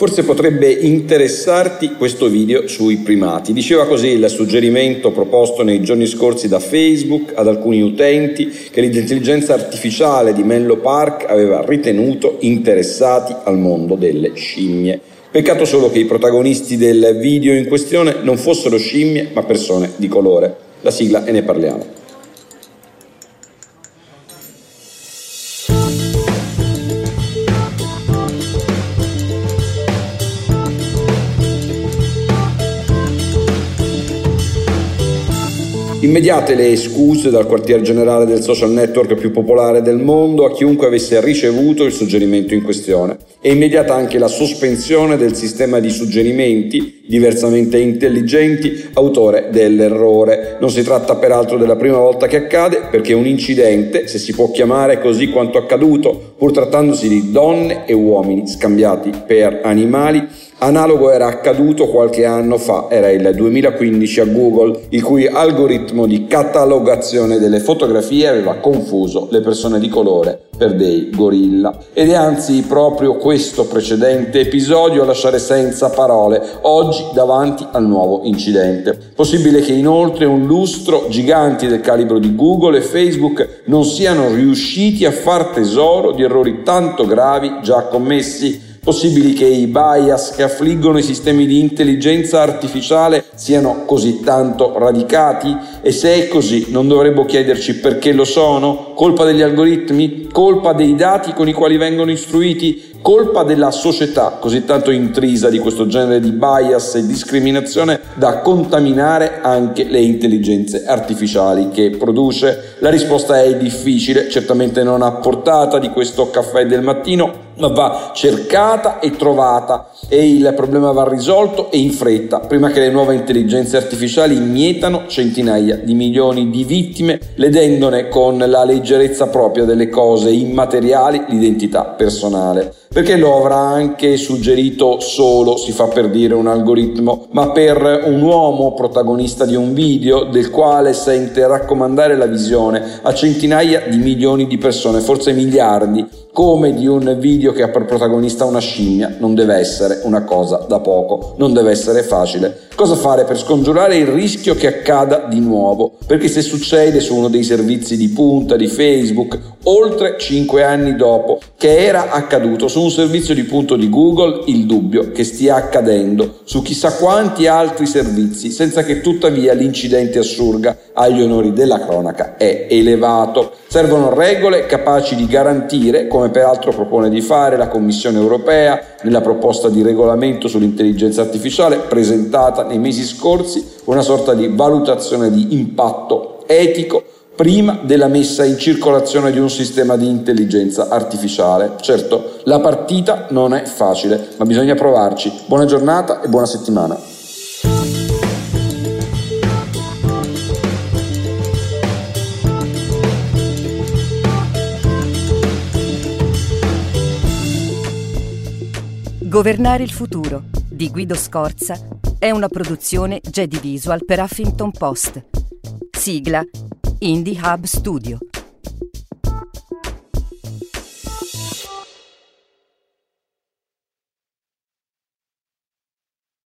forse potrebbe interessarti questo video sui primati. Diceva così il suggerimento proposto nei giorni scorsi da Facebook ad alcuni utenti che l'intelligenza artificiale di Menlo Park aveva ritenuto interessati al mondo delle scimmie. Peccato solo che i protagonisti del video in questione non fossero scimmie ma persone di colore. La sigla e ne parliamo. Immediate le scuse dal quartier generale del social network più popolare del mondo a chiunque avesse ricevuto il suggerimento in questione e immediata anche la sospensione del sistema di suggerimenti diversamente intelligenti autore dell'errore. Non si tratta peraltro della prima volta che accade perché un incidente, se si può chiamare così quanto accaduto, pur trattandosi di donne e uomini scambiati per animali, Analogo era accaduto qualche anno fa, era il 2015 a Google, il cui algoritmo di catalogazione delle fotografie aveva confuso le persone di colore per dei gorilla. Ed è anzi proprio questo precedente episodio a lasciare senza parole oggi davanti al nuovo incidente. Possibile che inoltre un lustro giganti del calibro di Google e Facebook non siano riusciti a far tesoro di errori tanto gravi già commessi Possibili che i bias che affliggono i sistemi di intelligenza artificiale siano così tanto radicati? E se è così, non dovremmo chiederci perché lo sono? Colpa degli algoritmi? Colpa dei dati con i quali vengono istruiti? colpa della società così tanto intrisa di questo genere di bias e discriminazione da contaminare anche le intelligenze artificiali che produce? La risposta è difficile, certamente non a portata di questo caffè del mattino, ma va cercata e trovata e il problema va risolto e in fretta, prima che le nuove intelligenze artificiali mietano centinaia di milioni di vittime, ledendone con la leggerezza propria delle cose immateriali l'identità personale perché lo avrà anche suggerito solo, si fa per dire, un algoritmo, ma per un uomo protagonista di un video del quale sente raccomandare la visione a centinaia di milioni di persone, forse miliardi, come di un video che ha per protagonista una scimmia, non deve essere una cosa da poco, non deve essere facile. Cosa fare per scongiurare il rischio che accada di nuovo? Perché se succede su uno dei servizi di punta di Facebook, oltre 5 anni dopo che era accaduto un servizio di punto di Google, il dubbio che stia accadendo su chissà quanti altri servizi, senza che tuttavia l'incidente assurga agli onori della cronaca, è elevato. Servono regole capaci di garantire, come peraltro propone di fare la Commissione europea nella proposta di regolamento sull'intelligenza artificiale presentata nei mesi scorsi, una sorta di valutazione di impatto etico prima della messa in circolazione di un sistema di intelligenza artificiale. Certo, la partita non è facile, ma bisogna provarci. Buona giornata e buona settimana. Governare il futuro di Guido Scorza è una produzione Jedi Visual per Huffington Post. Sigla Indie Hub Studio.